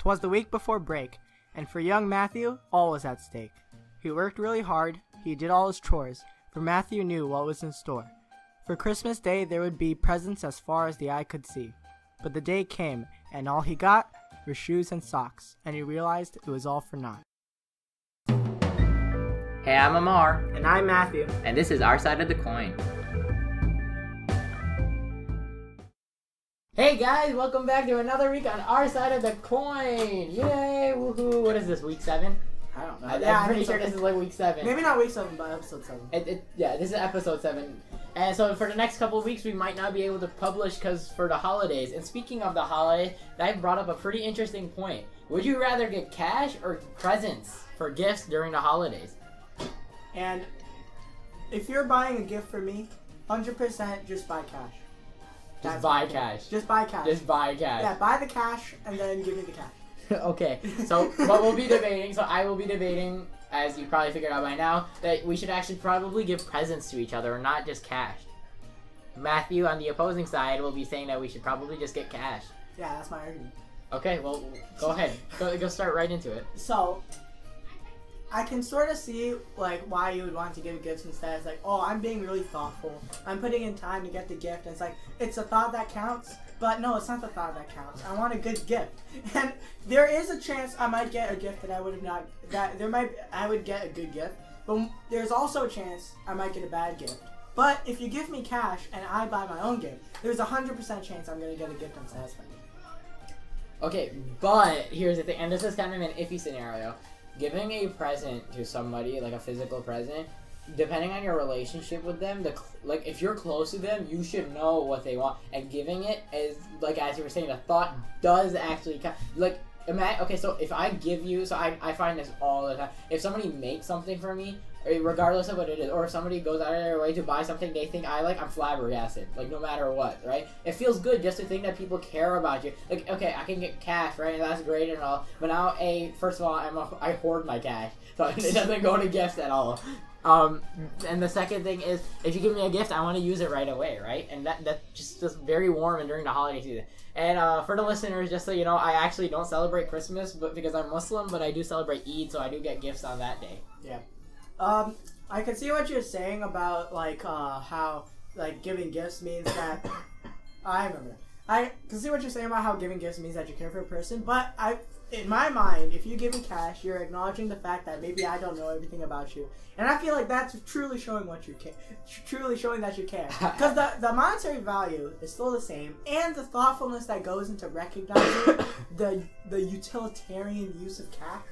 'Twas the week before break, and for young Matthew, all was at stake. He worked really hard, he did all his chores, for Matthew knew what was in store. For Christmas Day there would be presents as far as the eye could see. But the day came, and all he got were shoes and socks, and he realized it was all for naught. Hey, I'm Amar, And I'm Matthew. and this is our side of the coin. Hey guys, welcome back to another week on our side of the coin. Yay! Woohoo! What is this? Week seven? I don't know. I, yeah, am pretty sure this is like week seven. Maybe not week seven, but episode seven. It, it, yeah, this is episode seven. And so for the next couple of weeks, we might not be able to publish because for the holidays. And speaking of the holiday, I brought up a pretty interesting point. Would you rather get cash or presents for gifts during the holidays? And if you're buying a gift for me, hundred percent, just buy cash. Just buy cash. Just buy cash. Just buy cash. yeah, buy the cash and then give me the cash. okay, so but we'll be debating. So I will be debating, as you probably figured out by now, that we should actually probably give presents to each other, and not just cash. Matthew on the opposing side will be saying that we should probably just get cash. Yeah, that's my argument. Okay, well, go ahead. Go, go start right into it. So, I can sort of see like why you would want to give gifts instead. It's like, oh, I'm being really thoughtful. I'm putting in time to get the gift. And it's like it's a thought that counts. But no, it's not the thought that counts. I want a good gift, and there is a chance I might get a gift that I would have not. That there might I would get a good gift, but there's also a chance I might get a bad gift. But if you give me cash and I buy my own gift, there's a hundred percent chance I'm gonna get a gift I'm satisfied. Okay, but here's the thing, and this is kind of an iffy scenario. Giving a present to somebody, like a physical present, depending on your relationship with them, the like if you're close to them, you should know what they want, and giving it is like as you were saying, the thought does actually count. Like, imagine, okay, so if I give you, so I I find this all the time. If somebody makes something for me, eh, regardless of what it is, or if somebody goes out of their way to buy something they think I like, I'm flabbergasted. Like no matter what, right? It feels good just to think that people care about you. Like okay, I can get cash, right? And that's great and all. But now, a first of all, I'm a, I hoard my cash, so it doesn't go to gifts at all. Um, and the second thing is, if you give me a gift, I want to use it right away, right? And that that just just very warm and during the holiday season. And uh, for the listeners, just so you know, I actually don't celebrate Christmas, but because I'm Muslim, but I do celebrate Eid, so I do get gifts on that day. Yeah. Um, I can see what you're saying about like uh, how like giving gifts means that I remember. I can see what you're saying about how giving gifts means that you care for a person, but I, in my mind, if you give me cash, you're acknowledging the fact that maybe I don't know everything about you, and I feel like that's truly showing what you care, truly showing that you care, because the the monetary value is still the same, and the thoughtfulness that goes into recognizing the the utilitarian use of cash.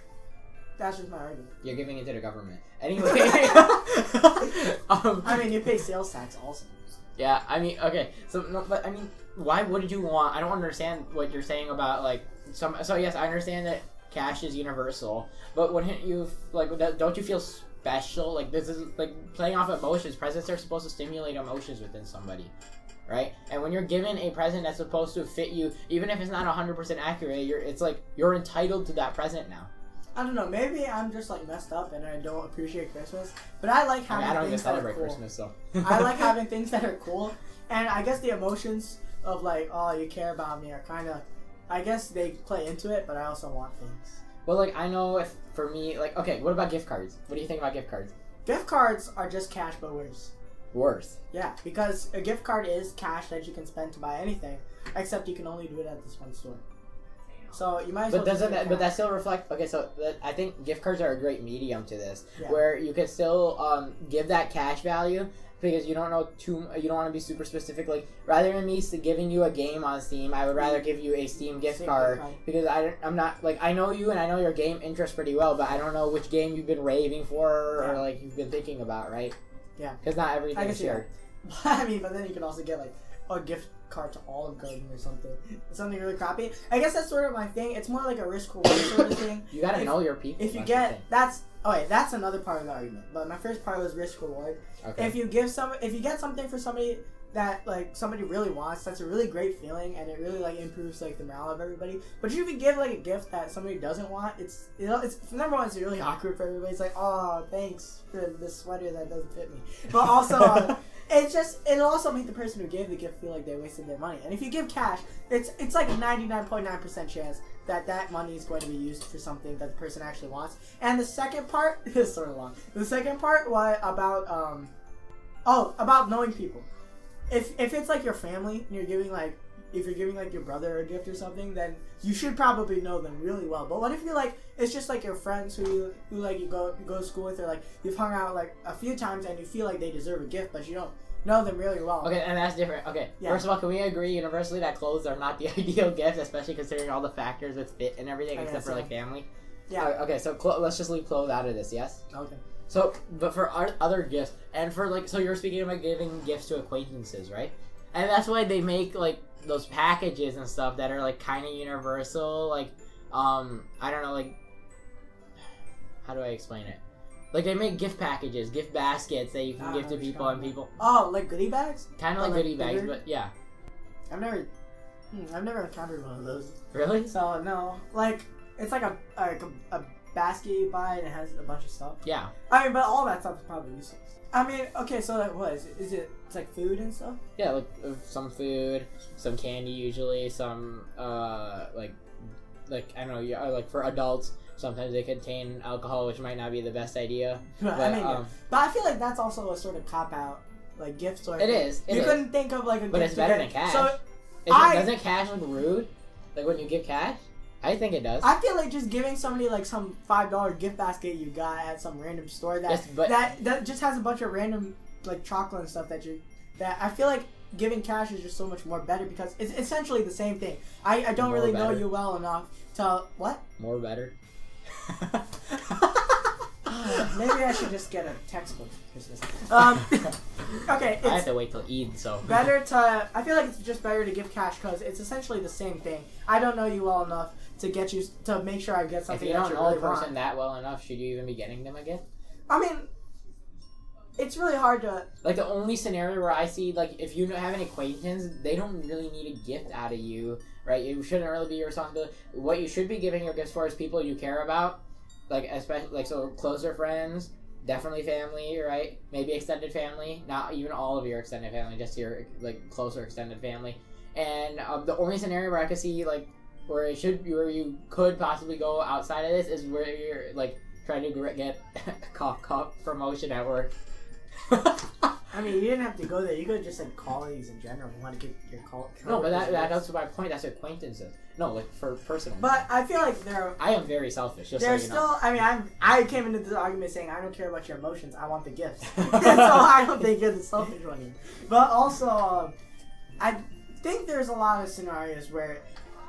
That's just my argument. You're giving it to the government. Anyway. um, I mean, you pay sales tax also. Yeah, I mean, okay, so no, but I mean, why would you want? I don't understand what you're saying about like some. So yes, I understand that cash is universal, but wouldn't you like? Don't you feel special? Like this is like playing off emotions. Presents are supposed to stimulate emotions within somebody, right? And when you're given a present that's supposed to fit you, even if it's not 100% accurate, you're it's like you're entitled to that present now. I don't know. Maybe I'm just like messed up and I don't appreciate Christmas. But I like I, having mean, I don't even things that are celebrate cool. Christmas, so I like having things that are cool, and I guess the emotions of like, oh, you care about me are kind of, I guess they play into it. But I also want things. Well, like I know if for me, like okay, what about gift cards? What do you think about gift cards? Gift cards are just cash, but worse. Worse. Yeah, because a gift card is cash that you can spend to buy anything, except you can only do it at this one store. So you might as But well. doesn't that, but that still reflect? Okay, so that, I think gift cards are a great medium to this, Yeah. where you can still um, give that cash value because you don't know too. You don't want to be super specific. Like rather than me giving you a game on Steam, I would rather give you a Steam gift card because I don't, I'm not like I know you and I know your game interest pretty well, but I don't know which game you've been raving for Yeah. or like you've been thinking about, right? Yeah. Because not everything is shared. I mean, but then you can also get like a gift card to Olive Garden or something. Something really crappy. I guess that's sort of my thing. It's more like a risk reward sort of thing. You gotta If- know your people. If you get that's oh wait, that's another part of the argument. But my first part was risk reward. okay. If you give some, if you get something for somebody that like somebody really wants, that's a really great feeling, and it really like improves like the morale of everybody. But if you give like a gift that somebody doesn't want, it's you know it's number one, it's really awkward for everybody. It's like, oh, thanks for the sweater that doesn't fit me. But also, uh, it's just it'll also make the person who gave the gift feel like they wasted their money. And if you give cash, it's it's like a ninety nine point nine percent chance that that money is going to be used for something that the person actually wants. And the second part is sort of long. The second part was about um, oh, about knowing people. If if it's like your family and you're giving like if you're giving like your brother a gift or something, then you should probably know them really well. But what if you're like it's just like your friends who you, who like you go you go to school with or like you've hung out like a few times and you feel like they deserve a gift, but you don't know them really well. Okay, and that's different. Okay, Yeah. first of all, can we agree universally that clothes are not the ideal gift, especially considering all the factors with fit and everything, I except for yeah. like family? Yeah. Okay, okay, so clo- let's just leave clothes out of this. Yes. Okay. So, but for our other gifts, and for like, so you're speaking about giving gifts to acquaintances, right? And that's why they make like those packages and stuff that are like kind of universal. Like, um, I don't know, like, how do I explain it? Like they make gift packages, gift baskets that you can Ah, give to people, and people Oh, like goodie bags? kind of like like, goodie bags, but yeah. I've never, hmm, I've never encountered one of those. Really? So no, like it's like a like a, a basket you buy and it has a bunch of stuff. Yeah. I mean, but all that stuff is probably useless. I mean, okay, so like what is it? Is it it's like food and stuff? Yeah, like uh, some food, some candy usually, some uh like like I don't know, yeah, like for adults, sometimes they contain alcohol, which might not be the best idea. But I mean, um, but I feel like that's also a sort of cop out like gift sort. It is. It you is. couldn't think of like a. But gift it's better than cash. So Is I- it, doesn't cash look rude? Like when you give cash? I think it does. I feel like just giving somebody like some five dollar gift basket you got at some random store that Yes, but- that that just has a bunch of random like chocolate and stuff that you that I feel like giving cash is just so much more better because it's essentially the same thing. I, I don't More really know you well enough to what? More better. Maybe I should just get a textbook for Christmas. Um, okay, I have it's to wait till Eid, so better to. I feel like it's just better to give cash because it's essentially the same thing. I don't know you well enough to get you to make sure I get if something you that don't you know really a person want. that well enough, should you even be getting them a gift? I mean, it's really hard to. Like the only scenario where I see like if you have an acquaintance, they don't really need a gift out of you, right? You shouldn't really be your responsibility. What you should be giving your gifts for is people you care about, like especially like so closer friends, definitely family, right? Maybe extended family, not even all of your extended family, just your like closer extended family. And um, the only scenario where I could see like where it should be, where you could possibly go outside of this is where you're like trying to get a cough cough promotion at work. I mean, you didn't have to go there. You could just like colleagues in general. You want to get your call. No, but that, that, that's my point. That's acquaintances. No, like for personal. But I feel like there. I am very selfish. Just There's so still. know. I mean, I'm. I came into this argument saying I don't care about your emotions. I want the gifts. so I don't think you're the selfish one. But also, um, I think there's a lot of scenarios where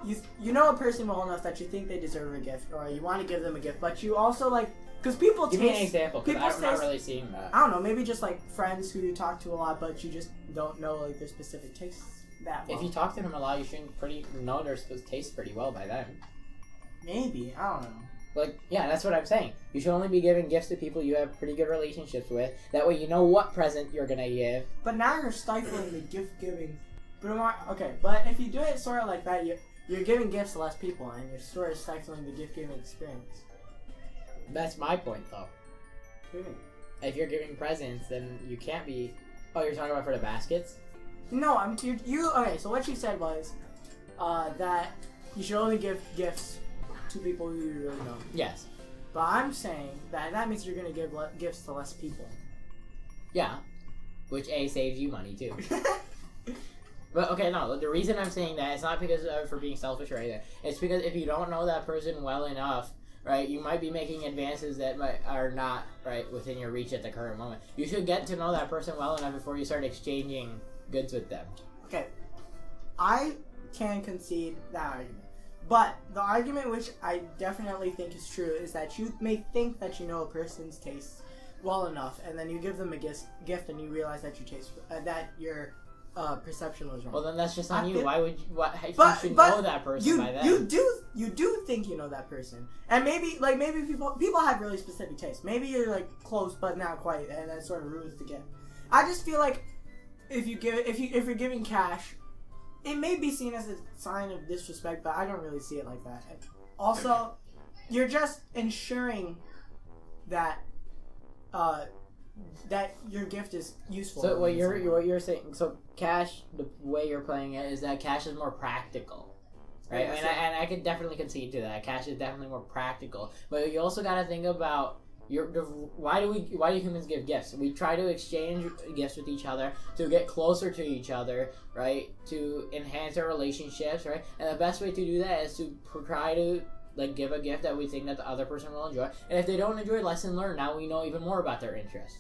you you know a person well enough that you think they deserve a gift, or you want to give them a gift, but you also like because people Give me an taste. example, because I'm not really seeing that. I don't know. Maybe just like friends who you talk to a lot, but you just don't know like their specific tastes that well. If you talk to them a lot, you should pretty know to taste pretty well by then. Maybe I don't know. Like, yeah, that's what I'm saying. You should only be giving gifts to people you have pretty good relationships with. That way, you know what present you're gonna give. But now you're stifling the gift giving. But I- okay, but if you do it sort of like that, you you're giving gifts to less people, and you're sort of stifling the gift giving experience. That's my point, though. What do you mean? If you're giving presents, then you can't be. Oh, you're talking about for the baskets? No, I'm you, you. Okay, so what you said was uh, that you should only give gifts to people who you really know. Yes. But I'm saying that that means you're gonna give le- gifts to less people. Yeah. Which A saves you money too. But okay, no. The reason I'm saying that it's not because uh, for being selfish or anything. It's because if you don't know that person well enough, right, you might be making advances that might, are not right within your reach at the current moment. You should get to know that person well enough before you start exchanging goods with them. Okay, I can concede that argument. But the argument which I definitely think is true is that you may think that you know a person's taste well enough, and then you give them a gift, gift and you realize that you taste uh, that your uh, perception was wrong. Well, then that's just on I you. feel- Why would you? What, if But- you should but know that person you by then? you do you do think you know that person, and maybe like maybe people people have really specific tastes. Maybe you're like close but not quite, and that sort of ruins the gift. I just feel like if you give if you if you're giving cash, it may be seen as a sign of disrespect, but I don't really see it like that. Also, you're just ensuring that uh, that your gift is useful. So what you're what you're saying? So cash, the way you're playing it is that cash is more practical, right? Yeah, and, so- I, and I could definitely concede to that. Cash is definitely more practical, but you also got to think about your the, why do we why do humans give gifts? We try to exchange gifts with each other to get closer to each other, right? To enhance our relationships, right? And the best way to do that is to try to like give a gift that we think that the other person will enjoy. And if they don't enjoy, lesson learned. Now we know even more about their interests.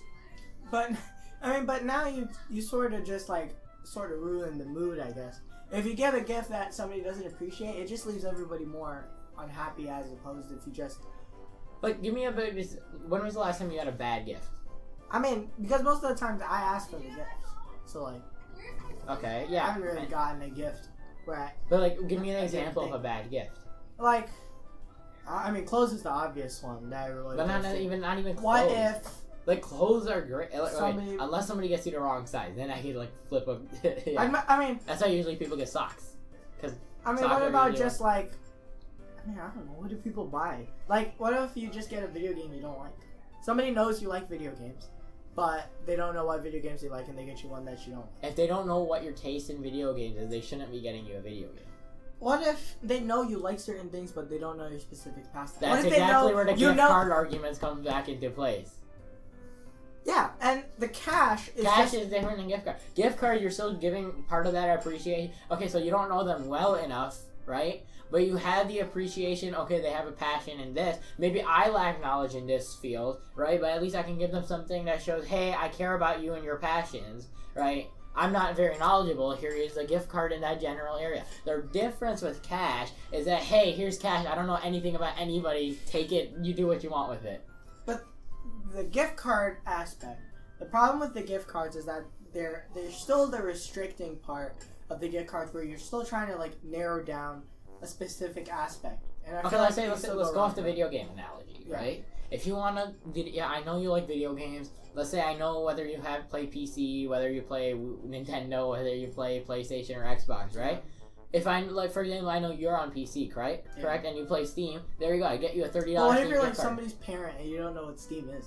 But I mean, but now you you sort of just like sort of ruin the mood, I guess. If you give a gift that somebody doesn't appreciate, it just leaves everybody more unhappy as opposed to if you just. Like, give me a bit. When was the last time you had a bad gift? I mean, because most of the times I ask for the gifts, so like Okay, Yeah. I haven't really gotten a gift where I But like, give me an example of a bad gift. like. I mean, clothes is the obvious one that I really. But not, not even, not even clothes. What if Like clothes are great. Like, Somebody- unless somebody gets you the wrong size, then I could like flip a. yeah. I, mean, That's how usually people get socks. Cause I mean, what about just like? I mean, I don't know. What do people buy? Like, what if you just get a video game you don't like? Somebody knows you like video games, but they don't know what video games you like, and they get you one that you don't. like. If they don't know what your taste in video games is, they shouldn't be getting you a video game. What if they know you like certain things, but they don't know your specific pastime? That's what if they exactly know where the gift know? card arguments come back into place. Yeah, and the cash is Cash just is different than gift card. Gift card, you're still giving part of that appreciation. Okay, so you don't know them well enough, right? But you have the appreciation. Okay, they have a passion in this. Maybe I lack knowledge in this field, right? But at least I can give them something that shows, hey, I care about you and your passions, right? I'm not very knowledgeable. Here is a gift card in that general area. The difference with cash is that, hey, here's cash. I don't know anything about anybody. Take it. You do what you want with it. But the gift card aspect. The problem with the gift cards is that they're they're still the restricting part of the gift cards where you're still trying to like narrow down a specific aspect. And I Okay, feel let's like say let's, let's go wrong off the video game analogy, Yeah. right? If you want to, yeah, I know you like video games. Let's say I know whether you have play PC, whether you play Nintendo, whether you play PlayStation or Xbox, right? If I like, for example, I know you're on PC, correct? Yeah. Correct, and you play Steam. There you go. I get you a thirty dollars what if you're like card. somebody's parent and you don't know what Steam is?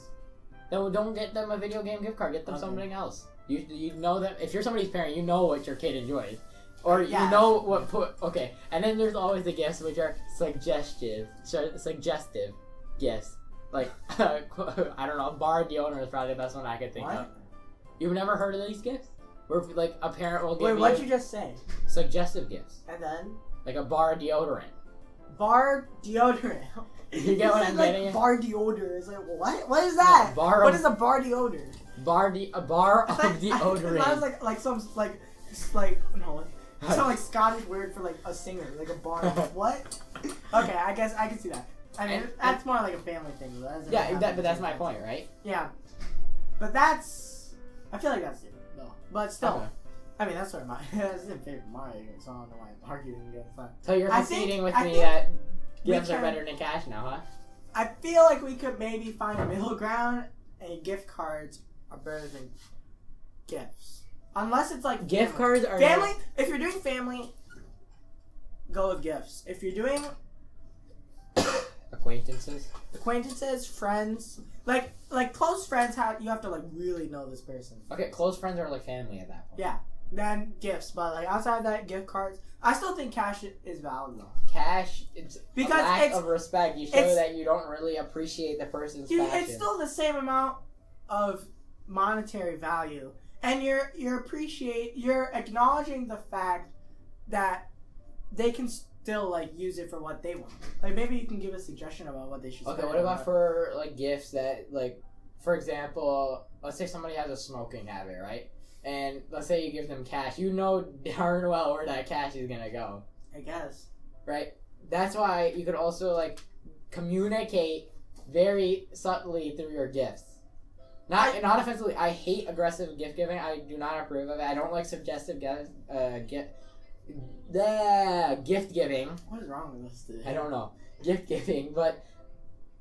Then don't get them a video game gift card. Get them Okay. something else. You you know that if you're somebody's parent, you know what your kid enjoys, or Yeah. you know what put okay. And then there's always the gifts which are suggestive, su- suggestive gifts. Like I don't know, bar deodorant is probably the best one I could think of. You've never heard of these gifts? Where like a parent will give Wait, what'd you just say? suggestive gifts, And then like a bar deodorant. bar deodorant. You get what I'm like, getting? Bar deodorant. It's like what? What is that? Bar what of- is a bar deodorant? Bar de- a bar of I deodorant. thought it was like like some like just like no. Sounds like Scottish word for like a singer, like a bar. what? Okay, I guess I can see that. I mean, And- that's more like a family thing. Though. That yeah, that, but that's my point, right? Yeah, but that's. I feel like that's it though. But still, Okay. I mean, that's sort of my. that's in favorite Mario game, so I don't know why I'm arguing against that. So you're conceding with I me that gifts are better than cash now, huh? I feel like we could maybe find a middle ground, and gift cards are better than gifts, unless it's like Gift family. cards are Family, if you're doing family, go with gifts. If you're doing acquaintances. acquaintances, friends, like like close friends, how you have to like really know this person. Okay, close friends are like family at that point. Yeah. Then gifts, but like outside that, gift cards. I still think cash is valid though. Cash, it's Because a lack it's- of respect. You show that you don't really appreciate the person's You, passion. it's still the same amount of monetary value, and you're you're appreciate you're acknowledging the fact that they can still like use it for what they want. Like maybe you can give a suggestion about what they should. okay, what about for like gifts that like, for example, let's say somebody has a smoking habit, right? And let's say you give them cash. You know darn well where that cash is gonna go. I guess. right? That's why you could also like communicate very subtly through your gifts. Not I- not offensively. I hate aggressive gift giving. I do not approve of it. I don't like suggestive gift uh gift the gift giving. What is wrong with us today? I don't know gift giving, but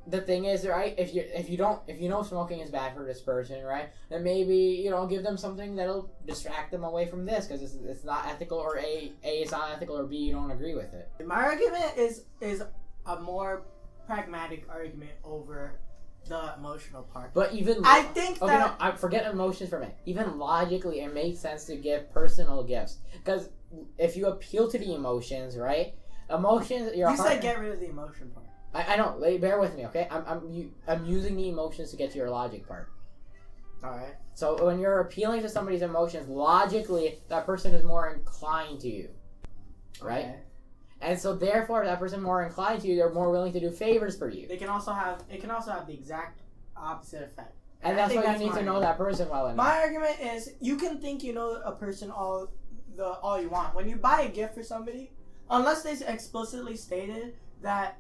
the thing is, right? If you if you don't if you know smoking is bad for this person, right? Then maybe you know give them something that'll distract them away from this because it's, it's not ethical or a a it's not ethical or b you don't agree with it. My argument is is a more pragmatic argument over the emotional part. But even I think okay, that no, I forget emotions for a minute. Even logically, it makes sense to give personal gifts because if you appeal to the emotions, right? Emotions, your you heart. said get rid of the emotion part. I, I don't. Bear with me, okay? I'm I'm I'm using the emotions to get to your logic part. All right. So when you're appealing to somebody's emotions, logically, that person is more inclined to you, right? Okay. And so therefore, that person more inclined to you, they're more willing to do favors for you. They can also have it can also have the exact opposite effect. And I that's why that's you need to know that person well enough. My argument is you can think you know a person all the all you want. When you buy a gift for somebody, unless they explicitly stated that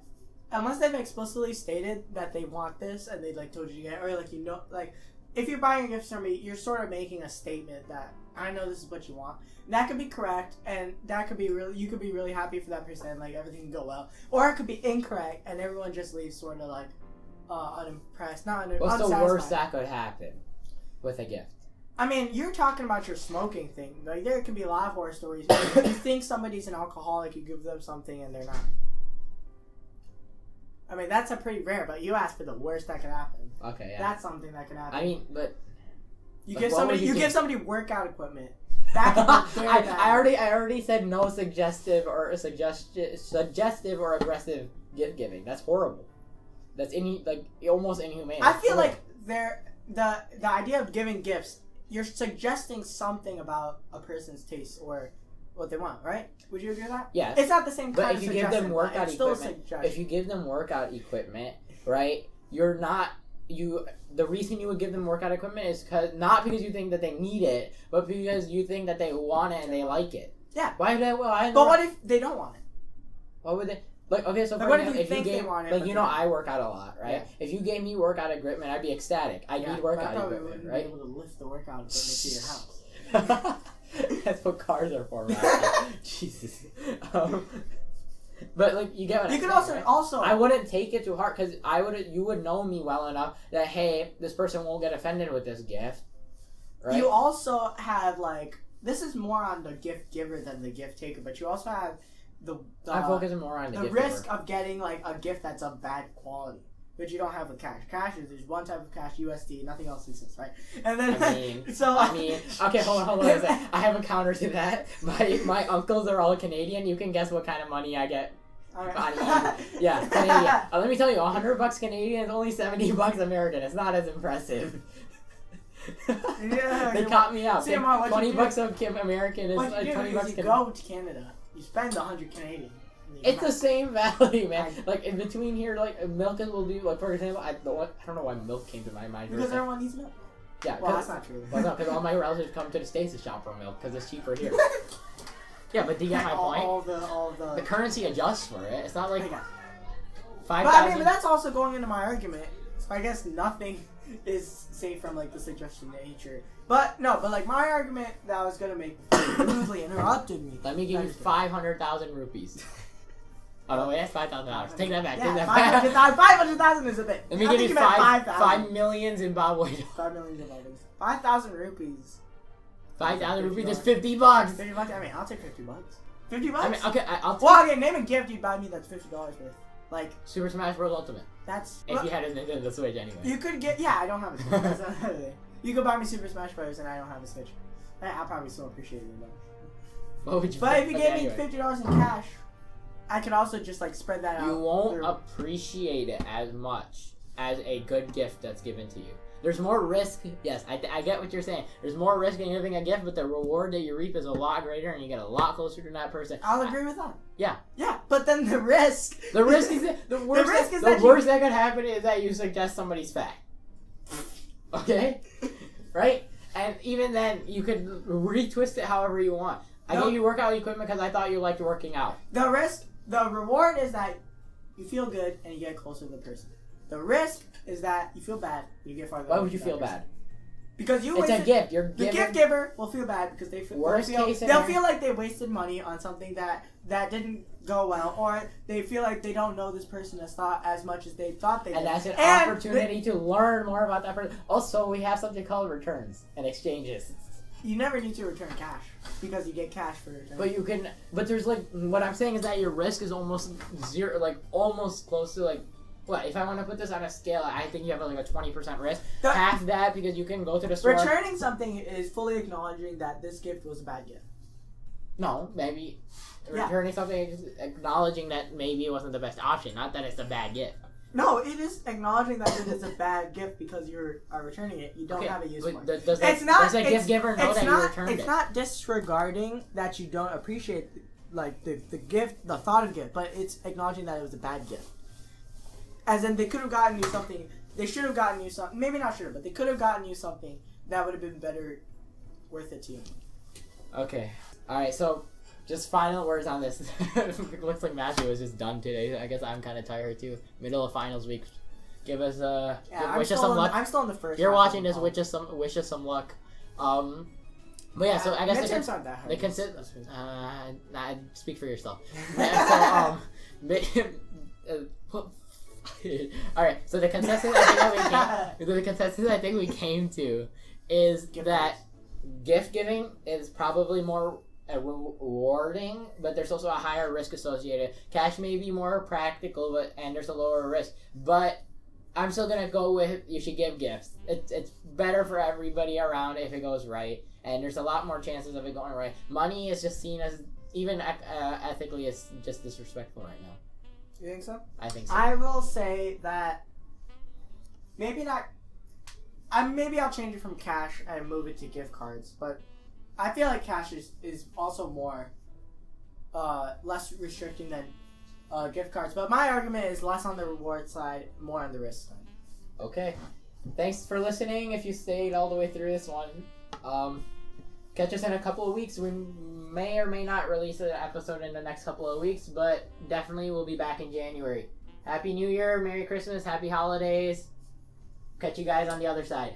unless they've explicitly stated that they want this and they like told you to get it, or like you know like if you're buying a gift for somebody, you're sort of making a statement that I know this is what you want. That could be correct, and that could be really you could be really happy for that person, like everything can go well, or it could be incorrect, and everyone just leaves sort of like uh, unimpressed, not un- What's the worst that could happen with a gift? I mean, you're talking about your smoking thing. Like there can be a lot of horror stories. you think somebody's an alcoholic, you give them something and they're not. I mean, that's a pretty rare. But you asked for the worst that could happen. Okay, yeah. That's something that could happen. I mean, but you like, give somebody, you you give somebody workout equipment. That I, be very bad. I already I already said no suggestive or suggestive suggestive or aggressive gift giving. That's horrible. That's any like almost inhumane. I feel horrible. like there the the idea of giving gifts, you're suggesting something about a person's taste or what they want, right? Would you agree with that? yes. It's not the same But kind if of you give them workout it's still a equipment, if you give them workout equipment, right? You're not you. The reason you would give them workout equipment is because not because you think that they need it, but because you think that they want it and they like it. Yeah. Why would I? Well, I. But what if they don't want it? Why would they? Like okay, so Like, what if you if you gave want it, like you know? I work out a lot, right? Yeah. If you gave me workout equipment, I'd be ecstatic. I Yeah, need workout I equipment, right? Be able to lift the workout equipment to your house. That's what cars are for, right? Jesus. Um, but like, you get what You I'm could saying, also right? also I wouldn't take it to heart because I would. You would know me well enough that hey, this person won't get offended with this gift, right? you also have like this is more on the gift giver than the gift taker, but you also have the the, I'm focusing more on the, the risk giver. of getting like a gift that's of bad quality. But you don't have with cash. Cash is there's one type of cash, USD, nothing else exists, right? And then I mean, so I mean, okay, hold on, hold on. I have a counter to that. My my uncles are all Canadian. You can guess what kind of money I get Alright. on each- Yeah, Canadian. Uh, let me tell you, 100 bucks Canadian is only 70 bucks American. It's not as impressive. Yeah, they caught me out. See, Amar, 20 bucks of Kim American is What like you do 20 is bucks you Canadian. go to Canada, you spend 100 Canadian. It's the same value, man. I- Like in between here, like uh, milk is will do. Like for example, I, one, I don't know why milk came to my mind. out. for a because everyone needs milk. yeah, Well, that's not true. well, no, because all my relatives come to the states to shop for milk because it's cheaper here. Yeah, but do you get my all, point? all the all the. The currency adjusts for it. It's not like five But I mean, but that's also going into my argument. So I guess nothing is safe from like the suggestion nature. But no, but like my argument that I was gonna make rudely interrupted me. Let me give you five hundred thousand rupees. Oh no, wait, that's five thousand dollars. Take that back. Yeah, take that 500, back. 500,000 is a bit. Let me I give you five, 5,000. five million Zimbabwe. Five million dollars. Five thousand rupees. Five thousand rupees is $50. bucks. Fifty bucks. I mean, I'll take fifty bucks. Fifty bucks. I mean, okay, I, I'll take Well, okay, name a gift you'd buy me that's fifty dollars worth. Like Super Smash Bros. Ultimate. that's. If well, you had a Nintendo Switch anyway. you could get. Yeah, I don't have a Switch. That's another thing. You could buy me Super Smash Bros. and I don't have a Switch. I, I'll probably still appreciate it though. What would you? But if you gave me fifty dollars in cash, I could also just like spread that out. you won't through- appreciate it as much as a good gift that's given to you. There's more risk. Yes, I, I get what you're saying. There's more risk in giving a gift, but the reward that you reap is a lot greater, and you get a lot closer to that person. I'll agree with that. Yeah. Yeah, but then the risk. The risk is that, the worst. risk that, is the that you- worst that could happen is that you suggest somebody's fat. Okay, right? And even then, you could retwist it however you want. I No. gave you workout equipment because I thought you liked working out. The risk, the reward is that you feel good and you get closer to the person. The risk is that you feel bad. You get farther. Why would you feel person. bad? because you It's a gift. You're the gift giver will feel bad because they feel, Worst they'll, feel, case they'll scenario- feel like they wasted money on something that that didn't go well, or they feel like they don't know this person as thought as much as they thought they and did. that's an And opportunity to learn more about that person. Also, we have something called returns and exchanges. You never need to return cash because you get cash for return. But you can, but there's like, what I'm saying is that your risk is almost zero, like almost close to like, what, if I want to put this on a scale, I think you have like a 20% risk. The- Half that because you can go to the store. Returning something is fully acknowledging that this gift was a bad gift. No, maybe Yeah. returning something, is acknowledging that maybe it wasn't the best option, not that it's a bad gift. No, it is acknowledging that it is a bad gift because you are returning it. You don't Okay, have a use but for it. does, that, It's not- does the gift giver know it's that you not. returned It's it? not disregarding that you don't appreciate like the, the gift, the thought of gift, but it's acknowledging that it was a bad gift. As in, they could have gotten you something. They should have gotten you something. Maybe not should have, but they could have gotten you something that would have been better, worth it to you. Okay. Alright, so just final words on this. it looks like Matthew was just done today. I guess I'm kind of tired too. Middle of finals week. Give us a Yeah, give- I'm wish us some luck. I'm still in the first. You're watching this. Wish us some. Wish us some luck. Um, but yeah, so I guess the, midterms cons- aren't that hard. the Let's- consi- let's face it. uh, nah, speak for yourself. Yeah, so um, uh, all right. So the consensus I think that we came, the consensus I think we came to is Gift that gift giving is probably more uh, rewarding, but there's also a higher risk associated. Cash may be more practical, but and there's a lower risk. But I'm still gonna go with you should give gifts. It's it's better for everybody around if it goes right, and there's a lot more chances of it going right. Money is just seen as even uh, ethically as just disrespectful right now. You think so? I think so. I will say that maybe not. I maybe I'll change it from cash and move it to gift cards, but I feel like cash is, is also more uh, less restricting than uh, gift cards. But my argument is less on the reward side, more on the risk side. Okay. Thanks for listening. If you stayed all the way through this one, um, catch us in a couple of weeks. We may or may not release an episode in the next couple of weeks, but definitely we'll be back in January. Happy New Year, Merry Christmas, Happy Holidays. Catch you guys on the other side.